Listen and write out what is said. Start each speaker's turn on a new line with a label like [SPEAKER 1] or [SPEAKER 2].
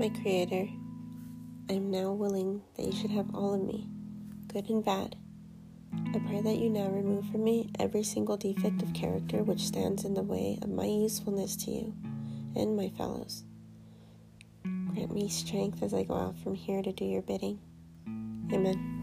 [SPEAKER 1] my Creator, I am now willing that you should have all of me, good and bad. I pray that you now remove from me every single defect of character which stands in the way of my usefulness to you and my fellows. Grant me strength as I go out from here to do your bidding. Amen.